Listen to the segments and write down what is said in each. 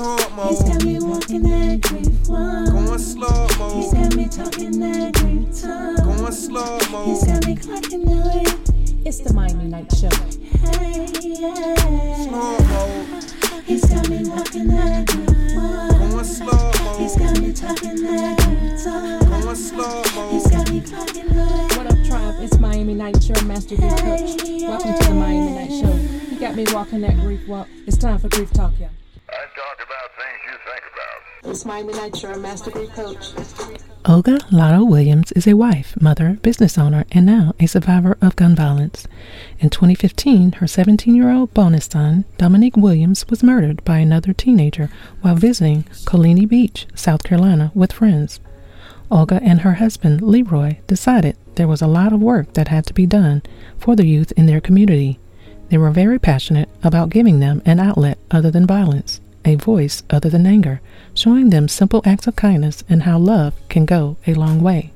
Slow mo. He's got me walking that grief one. Going slow mo. He's got me talking that grief tongue. Going slow mo. He's got me clocking the way. It's the Miami Knight Show. Hey, yeah. Slow mo. He's got me walking that grief one. Going slow He's mo. got me talking that grief tongue. Going slow He's mo. got me clocking the way. What up, tribe? It's Miami Knight Show, Master Grief Coach. Welcome to the Miami Knight Show. You got me walking that grief walk. It's time for Grief Talk, y'all. I talk about things you think It's Miami Knight Show, Master Coach. Olga Lotto Williams is a wife, mother, business owner, and now a survivor of gun violence. In 2015, her 17 year old bonus son, Dominique Williams, was murdered by another teenager while visiting Coligny Beach, South Carolina, with friends. Olga and her husband, Leroy, decided there was a lot of work that had to be done for the youth in their community. They were very passionate about giving them an outlet other than violence, a voice other than anger, showing them simple acts of kindness and how love can go a long way.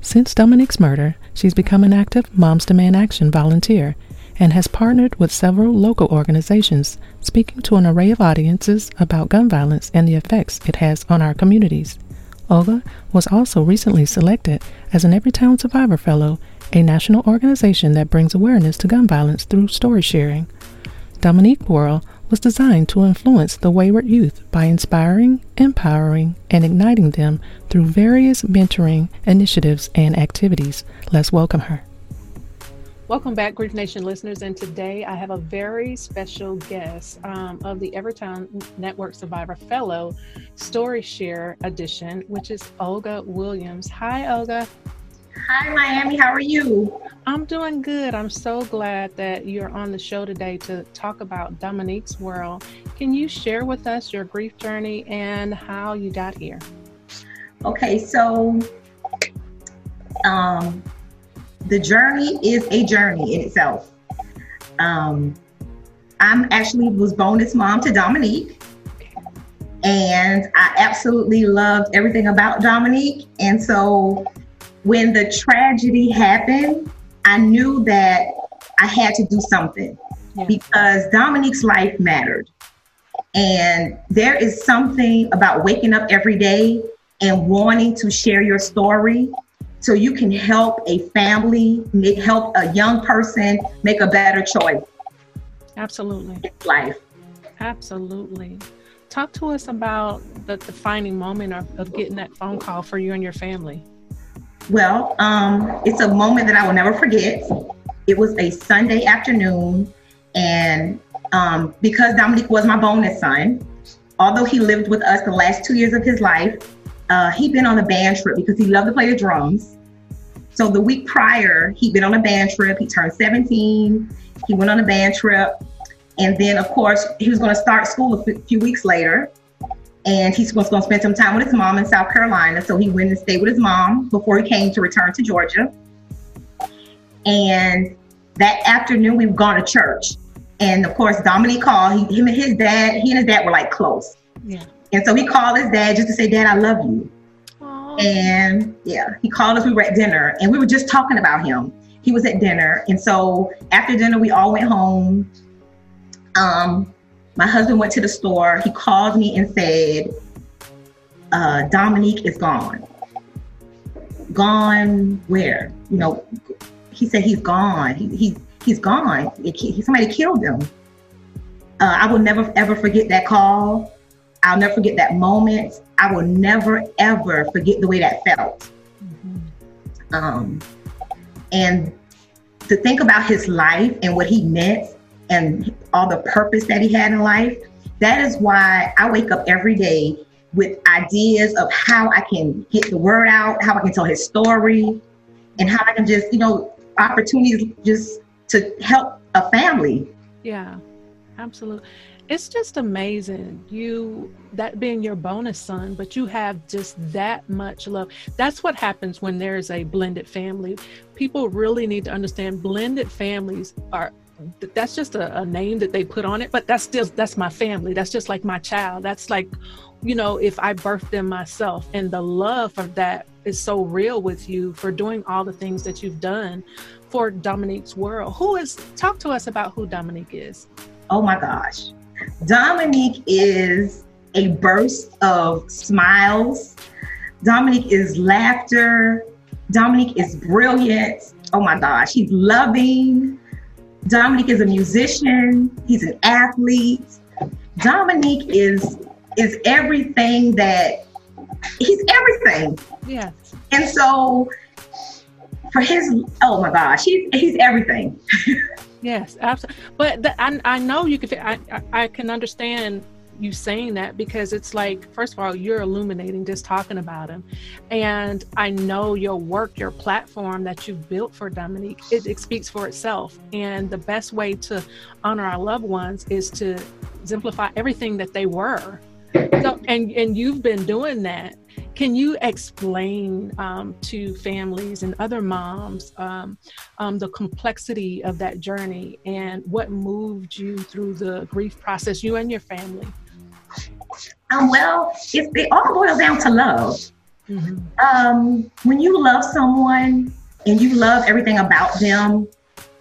Since Dominique's murder, she's become an active Moms Demand Action volunteer and has partnered with several local organizations, speaking to an array of audiences about gun violence and the effects it has on our communities. Olga was also recently selected as an Everytown Survivor Fellow, a national organization that brings awareness to gun violence through story sharing. Dominique World was designed to influence the wayward youth by inspiring, empowering, and igniting them through various mentoring initiatives and activities. Let's welcome her. Welcome back, Grief Nation listeners. And today I have a very special guest um, of the Everytown Network Survivor Fellow Story Share Edition, which is Olga Williams. Hi, Olga. Hi, Miami. How are you? I'm doing good. I'm so glad that you're on the show today to talk about Dominique's World. Can you share with us your grief journey and how you got here? Okay, so um, the journey is a journey in itself. Um, I'm actually was bonus mom to Dominique, and I absolutely loved everything about Dominique. And so when the tragedy happened, I knew that I had to do something Yeah. because Dominique's life mattered. And there is something about waking up every day and wanting to share your story so you can help a family, make, help a young person make a better choice Absolutely. life. Absolutely. Talk to us about the defining moment of, of getting that phone call for you and your family. Well, um, it's a moment that I will never forget. It was a Sunday afternoon, and um, because Dominique was my bonus son, although he lived with us the last two years of his life, uh, he'd been on a band trip because he loved to play the drums. So the week prior, he'd been on a band trip. He turned 17. He went on a band trip. And then, of course, he was going to start school a few weeks later. And he was going to spend some time with his mom in South Carolina. So he went and stayed with his mom before he came to return to Georgia. And that afternoon, we were gone to church. And of course, Dominique called. He, him and his dad, he and his dad were like close. Yeah. And so he called his dad just to say, Dad, I love you. Aw. And yeah, he called us. We were at dinner and we were just talking about him. He was at dinner. And so after dinner, we all went home. Um, my husband went to the store. He called me and said, uh, Dominique is gone. Gone where? You know, he said he's gone. He, he, he's gone. He, somebody killed him. Uh, I will never ever forget that call. I'll never forget that moment. I will never ever forget the way that felt. Um, and to think about his life and what he meant and all the purpose that he had in life, that is why I wake up every day with ideas of how I can get the word out, how I can tell his story, and how I can just, you know, opportunities just to help a family. Yeah, absolutely. It's just amazing. You that being your bonus son, but you have just that much love. That's what happens when there's a blended family. People really need to understand blended families are that's just a, a name that they put on it, but that's still that's my family. That's just like my child. That's like, you know, if I birthed them myself. And the love for that is so real with you for doing all the things that you've done for Dominique's world. Who is talk to us about who Dominique is. Oh my gosh. Dominique is a burst of smiles. Dominique is laughter. Dominique is brilliant. Oh my gosh, he's loving. Dominique is a musician. He's an athlete. Dominique is is everything that he's everything. Yes. And so for his oh my gosh, he's he's everything. Yes, absolutely. But the, I, I know you can. I, I- I can understand you saying that because it's like, first of all, you're illuminating just talking about him, and I know your work, your platform that you've built for Dominique, it, it speaks for itself. And the best way to honor our loved ones is to exemplify everything that they were. So, and and you've been doing that. Can you explain um, to families and other moms um, um, the complexity of that journey and what moved you through the grief process, you and your family? Um, well, it, it all boils down to love. Um, when you love someone and you love everything about them,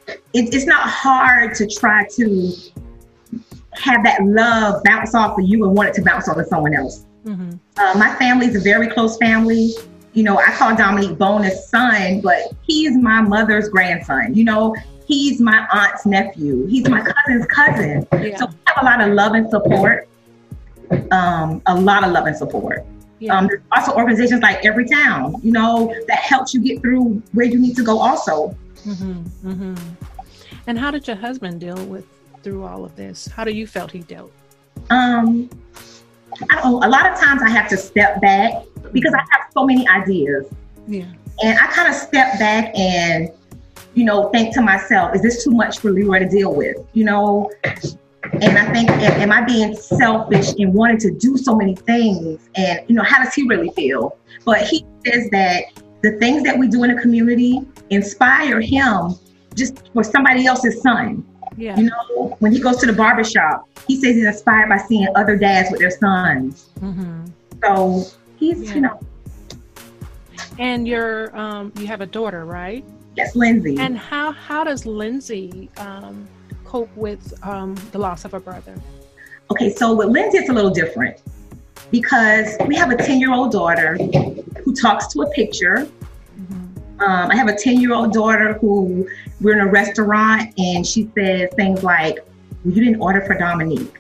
it, it's not hard to try to have that love bounce off of you and want it to bounce off of someone else. Mhm. Uh, my family is a very close family. You know, I call Dominique Bonus son, but he's my mother's grandson. You know, he's my aunt's nephew. He's my cousin's cousin. Yeah. So we have a lot of love and support. Um, a lot of love and support. Yeah. Um, there's also organizations like Everytown, you know, that helps you get through where you need to go. Also, Mhm, mhm. And how did your husband deal with through all of this? How do you felt he dealt? um, I don't know. A lot of times I have to step back because I have so many ideas. Yeah. And I kind of step back and, you know, think to myself, is this too much for Leroy to deal with? You know, and I think, am I being selfish in wanting to do so many things? And, you know, how does he really feel? But he says that the things that we do in the community inspire him just for somebody else's son. Yeah. You know, when he goes to the barber shop, he says he's inspired by seeing other dads with their sons. Mm-hmm. So he's, Yeah. you know, And your um, you have a daughter, right? yes, Lindsay. And how how does Lindsay um, cope with um, the loss of a brother? Okay, so with Lindsay, it's a little different because we have a 10 year old daughter who talks to a picture. Um, I have a 10 year old daughter who we're in a restaurant and she says things like, well, You didn't order for Dominique.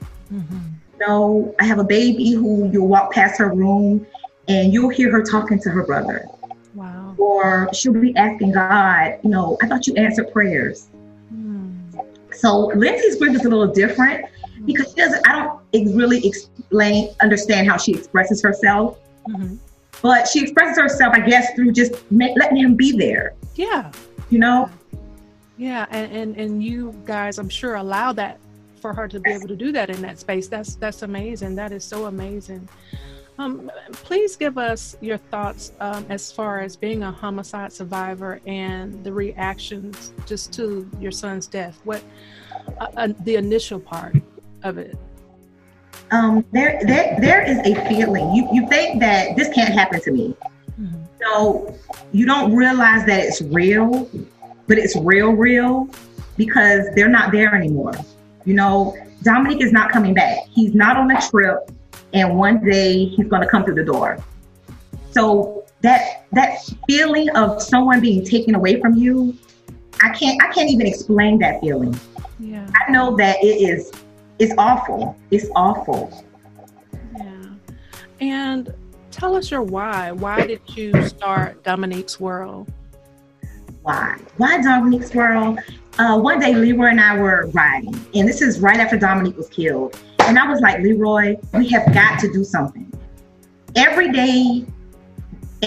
No, I have a baby who you'll walk past her room and you'll hear her talking to her brother. Wow. Or she'll be asking God, you know, I thought you answered prayers. So Lindsay's grief is a little different because she doesn't. I don't really explain, understand how she expresses herself, Mhm. but she expresses herself, I guess, through just letting him be there. Yeah. You know, Yeah, and, and and you guys, I'm sure, allow that for her to be able to do that in that space. That's that's amazing. That is so amazing. Um, please give us your thoughts um, as far as being a homicide survivor and the reactions just to your son's death. What uh, uh, the initial part of it? um, there, there, there is a feeling. You, you think that this can't happen to me. Mhm. So you don't realize that it's real, but it's real, real because they're not there anymore. You know, Dominique is not coming back. He's not on a trip, and one day he's going to come through the door. So that that feeling of someone being taken away from you, I can't I can't even explain that feeling. Yeah, I know that it is it's awful. It's awful. yeah. And tell us your why. Why did you start Dominique's World? Why? Why Dominique's World? Uh, one day, Leroy and I were riding, and this is right after Dominique was killed. And I was like, Leroy, we have got to do something. Every day,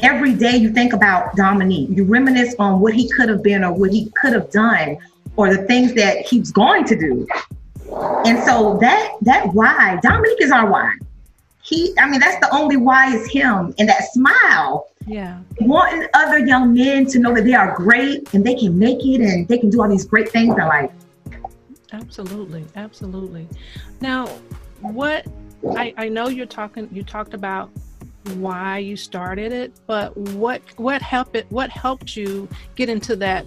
every day you think about Dominique, you reminisce on what he could have been or what he could have done or the things that he's going to do. And so that that why, Dominique is our why. He, I mean, that's the only why is him. And that smile, Yeah, wanting other young men to know that they are great and they can make it and they can do all these great things in life. Absolutely, absolutely. Now, what I, I know you're talking. You talked about why you started it, but what what helped it? What helped you get into that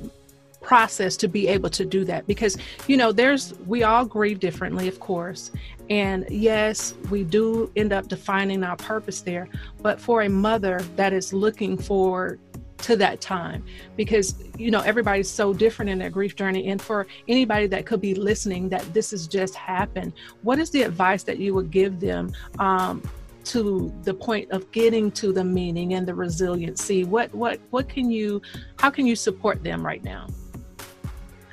process to be able to do that? Because you know, there's we all grieve differently, of course, And yes, we do end up defining our purpose there. But for a mother that is looking forward to that time, because, you know, everybody's so different in their grief journey. And for anybody that could be listening that this has just happened, what is the advice that you would give them? Um, to the point of getting to the meaning and the resiliency what what what can you how can you support them right now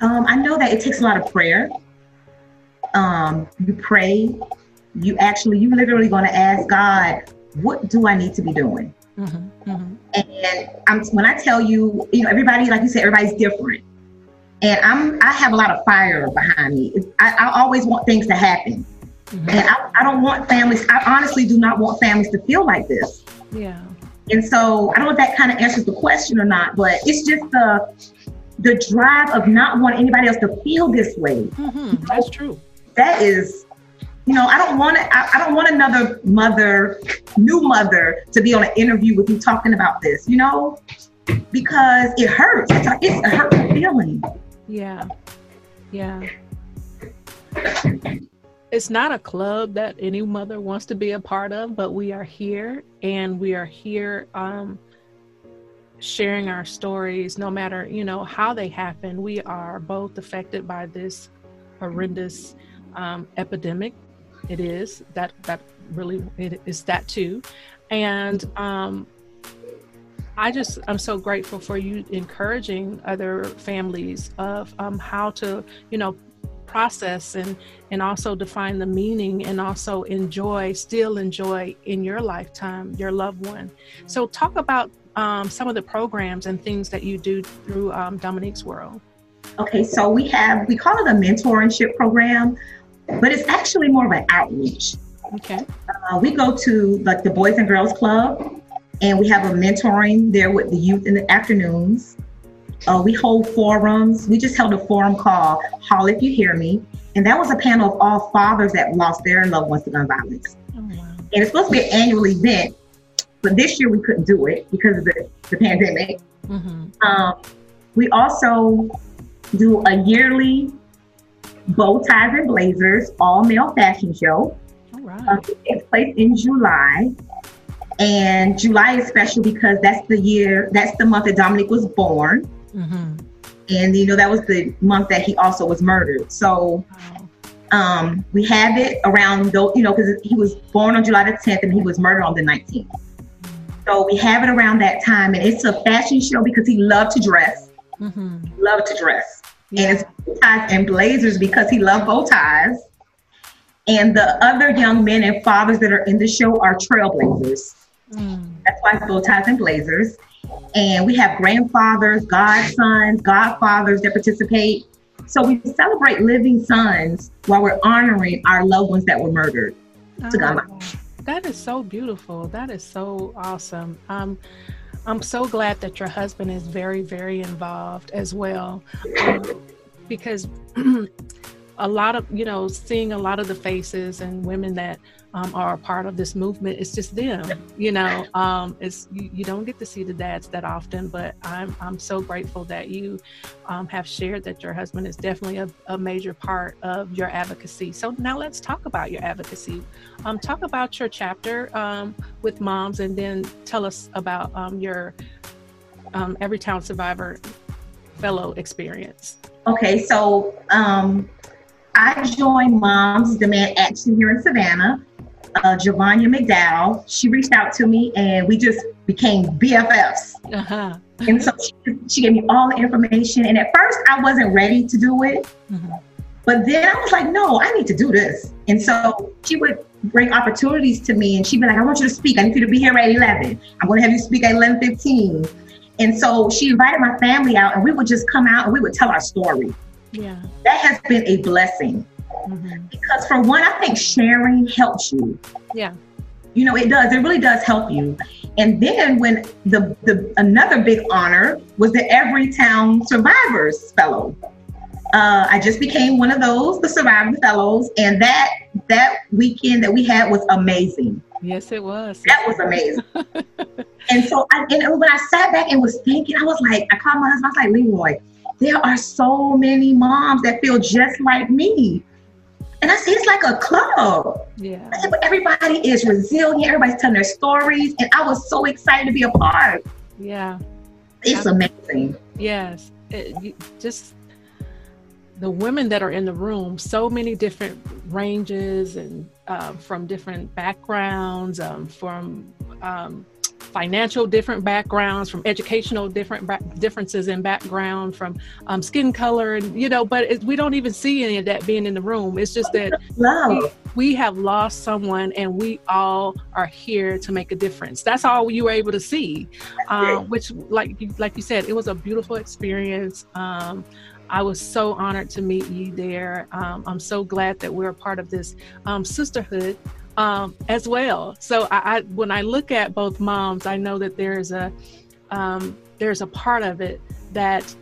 Um, I know that it takes a lot of prayer. Um, you pray. You actually, you literally going to ask God, what do I need to be doing? Mm-hmm, mm-hmm. And I'm when I tell you, you know, everybody, like you said, everybody's different. And I'm, I have a lot of fire behind me. I, I always want things to happen, Mhm. and I, I don't want families. I honestly do not want families to feel like this. yeah And so I don't know if that kind of answers the question or not, but it's just the the drive of not wanting anybody else to feel this way. hmm that's true that is you know i don't want to I, I don't want another mother new mother to be on an interview with you talking about this you know? Because it hurts it's a, it's a hurtful feeling. Yeah yeah. It's not a club that any mother wants to be a part of but we are here and we are here um sharing our stories no matter you know how they happen. We are both affected by this horrendous um, epidemic it is that that really it is that too and um I just I'm so grateful for you encouraging other families of um, how to you know process and and also define the meaning and also enjoy still enjoy in your lifetime your loved one. So talk about um, some of the programs and things that you do through um, Dominique's World. okay so we have we call it a mentorship program but it's actually more of an outreach. Okay. uh, we go to like the boys and girls club and we have a mentoring there with the youth in the afternoons. Uh, we hold forums. We just held a forum called hall if you hear me and that was a panel of all fathers that lost their loved ones to gun violence. Oh wow. and it's supposed to be an annual event but this year we couldn't do it because of the, the pandemic. Hmm um, we also do a yearly bow ties and blazers all male fashion show All right. um, it takes place in July. And July is special because that's the year, that's the month that Dominique was born. hmm And, you know, that was the month that he also was murdered. So Wow. um, we have it around, those, you know, because he was born on July the 10th and he was murdered on the 19th. So we have it around that time. And it's a fashion show because he loved to dress, hmm loved to dress. Yeah. And it's bow ties and blazers because he loved bow ties. And the other young men and fathers that are in the show are trailblazers. Mm. That's why it's bow ties and blazers. And we have grandfathers, godsons, godfathers that participate. So we celebrate living sons while we're honoring our loved ones that were murdered. Oh, That is so beautiful. That is so awesome. Um, I'm so glad that your husband is very, very involved as well, um, because a lot of you know seeing a lot of the faces and women that um, are a part of this movement. It's just them you know um, it's you, you don't get to see the dads that often but i'm i'm so grateful that you um, have shared that your husband is definitely a, a major part of your advocacy. So now let's talk about your advocacy. Um, talk about your chapter um, with moms and then tell us about um, your um, Everytown survivor fellow experience. Okay, so um, I joined Moms Demand Action here in Savannah. Uh, Giovanna McDowell, she reached out to me and we just became BFFs. uh-huh And so she, she gave me all the information. And at first, I wasn't ready to do it. Mhm. But then I was like, no, I need to do this. And so she would bring opportunities to me and she'd be like, I want you to speak. I need you to be here at 11. I'm going to have you speak at eleven 11.15. And so she invited my family out and we would just come out and we would tell our story. yeah That has been a blessing Mhm. because for one, I think sharing helps you. yeah You know, it does. It really does help you. And then when the, the another big honor was the Everytown Survivors Fellow. Uh, I just became one of those, the Survivor Fellows, and that that weekend that we had was amazing. yes it was That was amazing. and so, I, and when I sat back and was thinking, I was like, I called my husband. I was like, Leroy, there are so many moms that feel just like me. And I see it's like a club. Yeah. Everybody is resilient. Everybody's telling their stories, and I was so excited to be a part. Yeah. It's amazing. Yes. It, you, just the women that are in the room, so many different ranges and um, from different backgrounds, um, from um, financial different backgrounds, from educational different ba- differences in background, from um, skin color, and you know. But it, we don't even see any of that being in the room. It's just that Love. we have lost someone, and we all are here to make a difference. That's all you were able to see, uh, which, like you- like you said, it was a beautiful experience. Um, I was so honored to meet you there. Um, I'm so glad that we're a part of this um, sisterhood um, as well. So I, I, when I look at both moms, I know that there's a um, there's a part of it that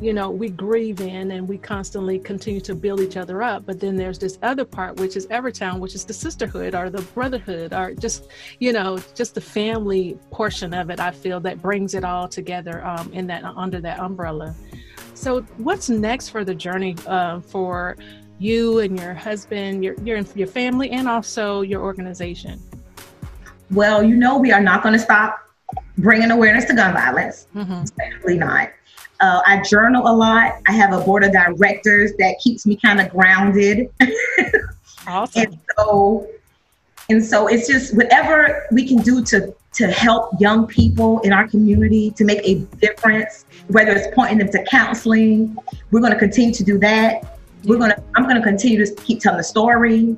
you know we grieve in and we constantly continue to build each other up but then there's this other part which is Everytown which is the sisterhood or the brotherhood or just you know just the family portion of it i feel that brings it all together um, in that under that umbrella so what's next for the journey uh, for you and your husband your, your your family and also your organization Well, you know, we are not going to stop bringing awareness to gun violence. mm-hmm. Definitely not. Uh, I journal a lot. I have a board of directors that keeps me kind of grounded. awesome and so and so it's just whatever we can do to to help young people in our community to make a difference whether it's pointing them to counseling we're going to continue to do that we're to i'm going to continue to keep telling the story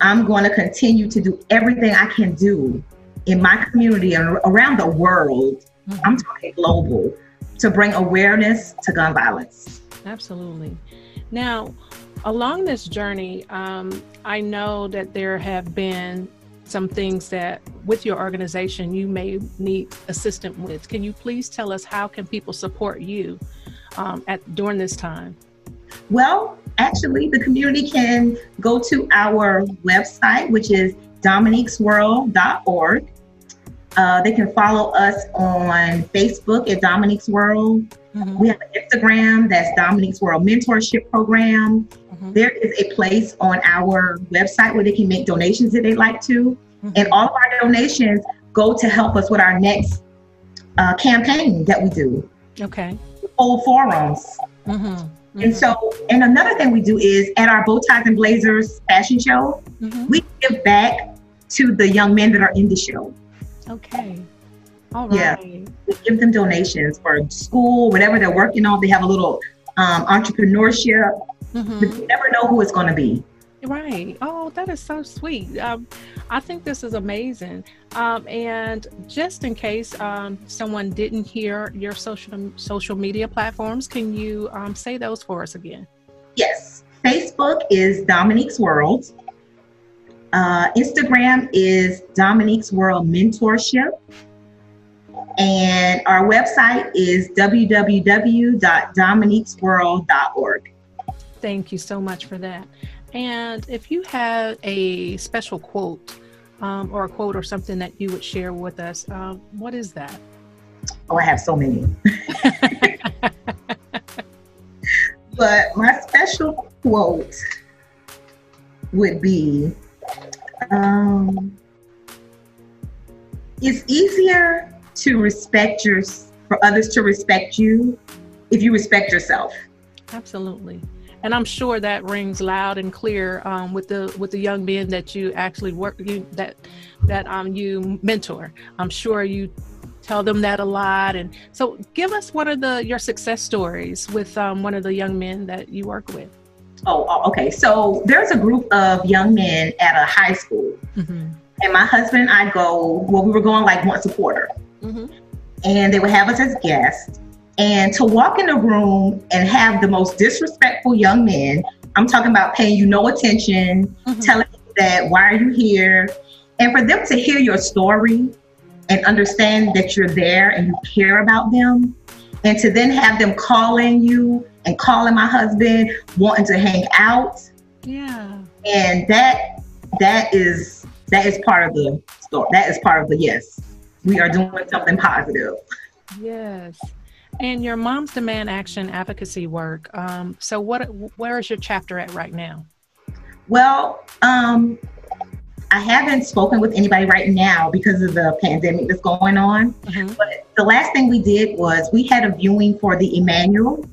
i'm going to continue to do everything i can do in my community and around the world Mhm. i'm talking global to bring awareness to gun violence Absolutely. Now, along this journey, um, I know that there have been some things that with your organization you may need assistance with. Can you please tell us how can people support you um, at during this time? Well, actually, the community can go to our website, which is dominiquesworld.org. Uh, they can follow us on Facebook at Dominique's World. Mhm, We have an Instagram that's Dominique's World Mentorship Program. mhm, There is a place on our website where they can make donations if they'd like to. mhm. And all of our donations go to help us with our next uh, campaign that we do, Okay. hold forums. Mhm, And so, and another thing we do is at our Bow Ties and Blazers fashion show, mhm. we give back to the young men that are in the show. Okay. All right. Yeah. We give them donations for school, whatever they're working on. They have a little um, entrepreneurship, Mhm. but you never know who it's going to be. Right. Oh, that is so sweet. Um, I think this is amazing. Um, and just in case um, someone didn't hear your social social media platforms, can you um, say those for us again? Yes, Facebook is Dominique's World. Uh, Instagram is Dominique's World Mentorship. And our website is www.dominiquesworld.org. Thank you so much for that. And if you had a special quote um, or a quote or something that you would share with us, um, what is that? Oh, I have so many. but my special quote would be um, It's easier to respect your, for others to respect you if you respect yourself. Absolutely. And I'm sure that rings loud and clear um, with the with the young men that you actually work you that that um you mentor. I'm sure you tell them that a lot. And so, give us one of the your success stories with um, one of the young men that you work with. Oh, oh, okay. So there's a group of young men at a high school, Mm-hmm. and my husband and I go, well, we were going like once a quarter. Mm-hmm. and they would have us as guests. And to walk in the room and have the most disrespectful young men, I'm talking about paying you no attention, Mhm. telling you that why are you here, and for them to hear your story and understand that you're there and you care about them, and to then have them calling you and calling my husband, wanting to hang out, Yeah. and that that is that is part of the story. That is part of the yes. We are doing something positive. Yes. And your mom's demand action advocacy work. Um, so, what where is your chapter at right now? Well, um, I haven't spoken with anybody right now because of the pandemic that's going on. Mhm. But the last thing we did was we had a viewing for the Emanuel,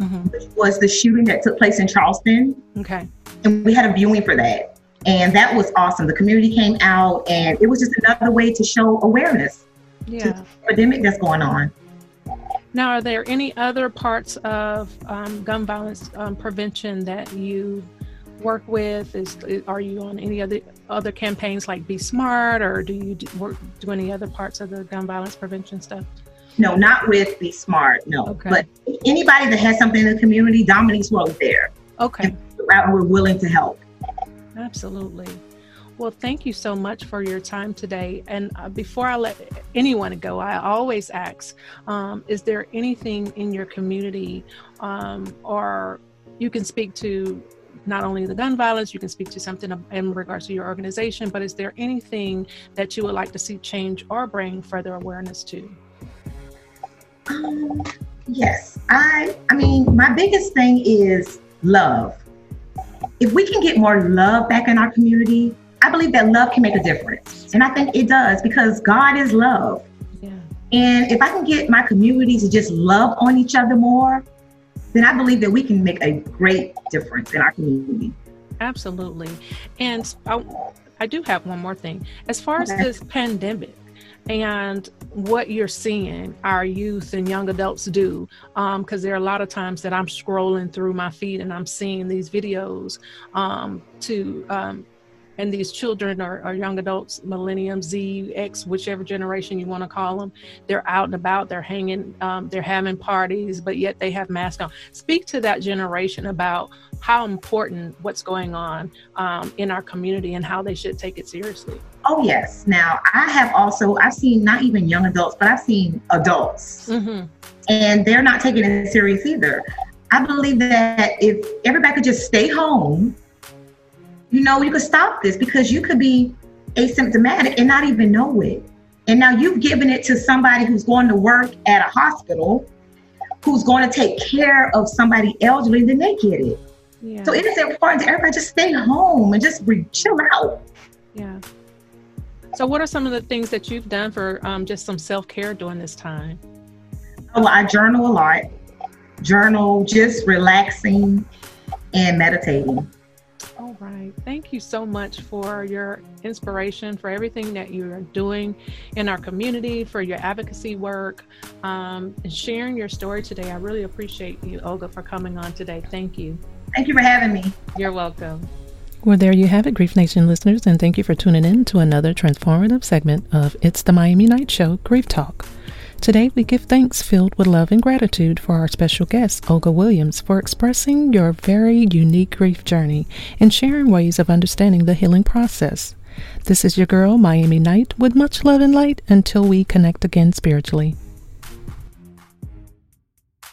Mhm. which was the shooting that took place in Charleston. Okay. and we had a viewing for that and that was awesome the community came out and it was just another way to show awareness Yeah. to the epidemic that's going on Now, are there any other parts of um, gun violence um, prevention that you work with? Is are you on any other other campaigns like Be Smart, or do you do, work, do any other parts of the gun violence prevention stuff? no not with be smart no Okay. but anybody that has something in the community dominique's right there Okay, and we're willing to help absolutely. Well, thank you so much for your time today. And uh, before I let anyone go, I always ask um, Is there anything in your community, um, or you can speak to not only the gun violence, you can speak to something in regards to your organization, but is there anything that you would like to see change or bring further awareness to? Um, yes, I. I mean, my biggest thing is love. If we can get more love back in our community, I believe that love can make a difference, and I think it does because God is love. Yeah. And if I can get my community to just love on each other more, then I believe that we can make a great difference in our community. Absolutely. And I, I do have one more thing. As far as this pandemic and what you're seeing our youth and young adults do, because there are a lot of times that I'm scrolling through my feed and I'm seeing these videos um, to. Um, and these children are, are young adults, millennium, Z, X, whichever generation you want to call them. They're out and about, they're hanging, um, they're having parties, but yet they have masks on. Speak to that generation about how important what's going on um, in our community and how they should take it seriously. Oh yes. Now I have also I've seen not even young adults, but I've seen adults, Mm-hmm. and they're not taking it serious either. I believe that if everybody could just stay home, you know, you could stop this because you could be asymptomatic and not even know it. And now you've given it to somebody who's going to work at a hospital, who's going to take care of somebody elderly, then they get it. Yeah. So it is important to everybody just stay home and just re- chill out. yeah. So, what are some of the things that you've done for um, just some self care during this time? Oh, Well, I journal a lot. Journal, just relaxing and meditating. All right. Thank you so much for your inspiration, for everything that you are doing in our community, for your advocacy work, um, and sharing your story today. I really appreciate you, Olga, for coming on today. Thank you. Thank you for having me. You're welcome. Well, there you have it, Grief Nation listeners, and thank you for tuning in to another transformative segment of It's the Miami Knight Show Grief Talk. Today, we give thanks filled with love and gratitude for our special guest, Olga Williams, for expressing your very unique grief journey and sharing ways of understanding the healing process. This is your girl, Miami Knight, with much love and light until we connect again spiritually.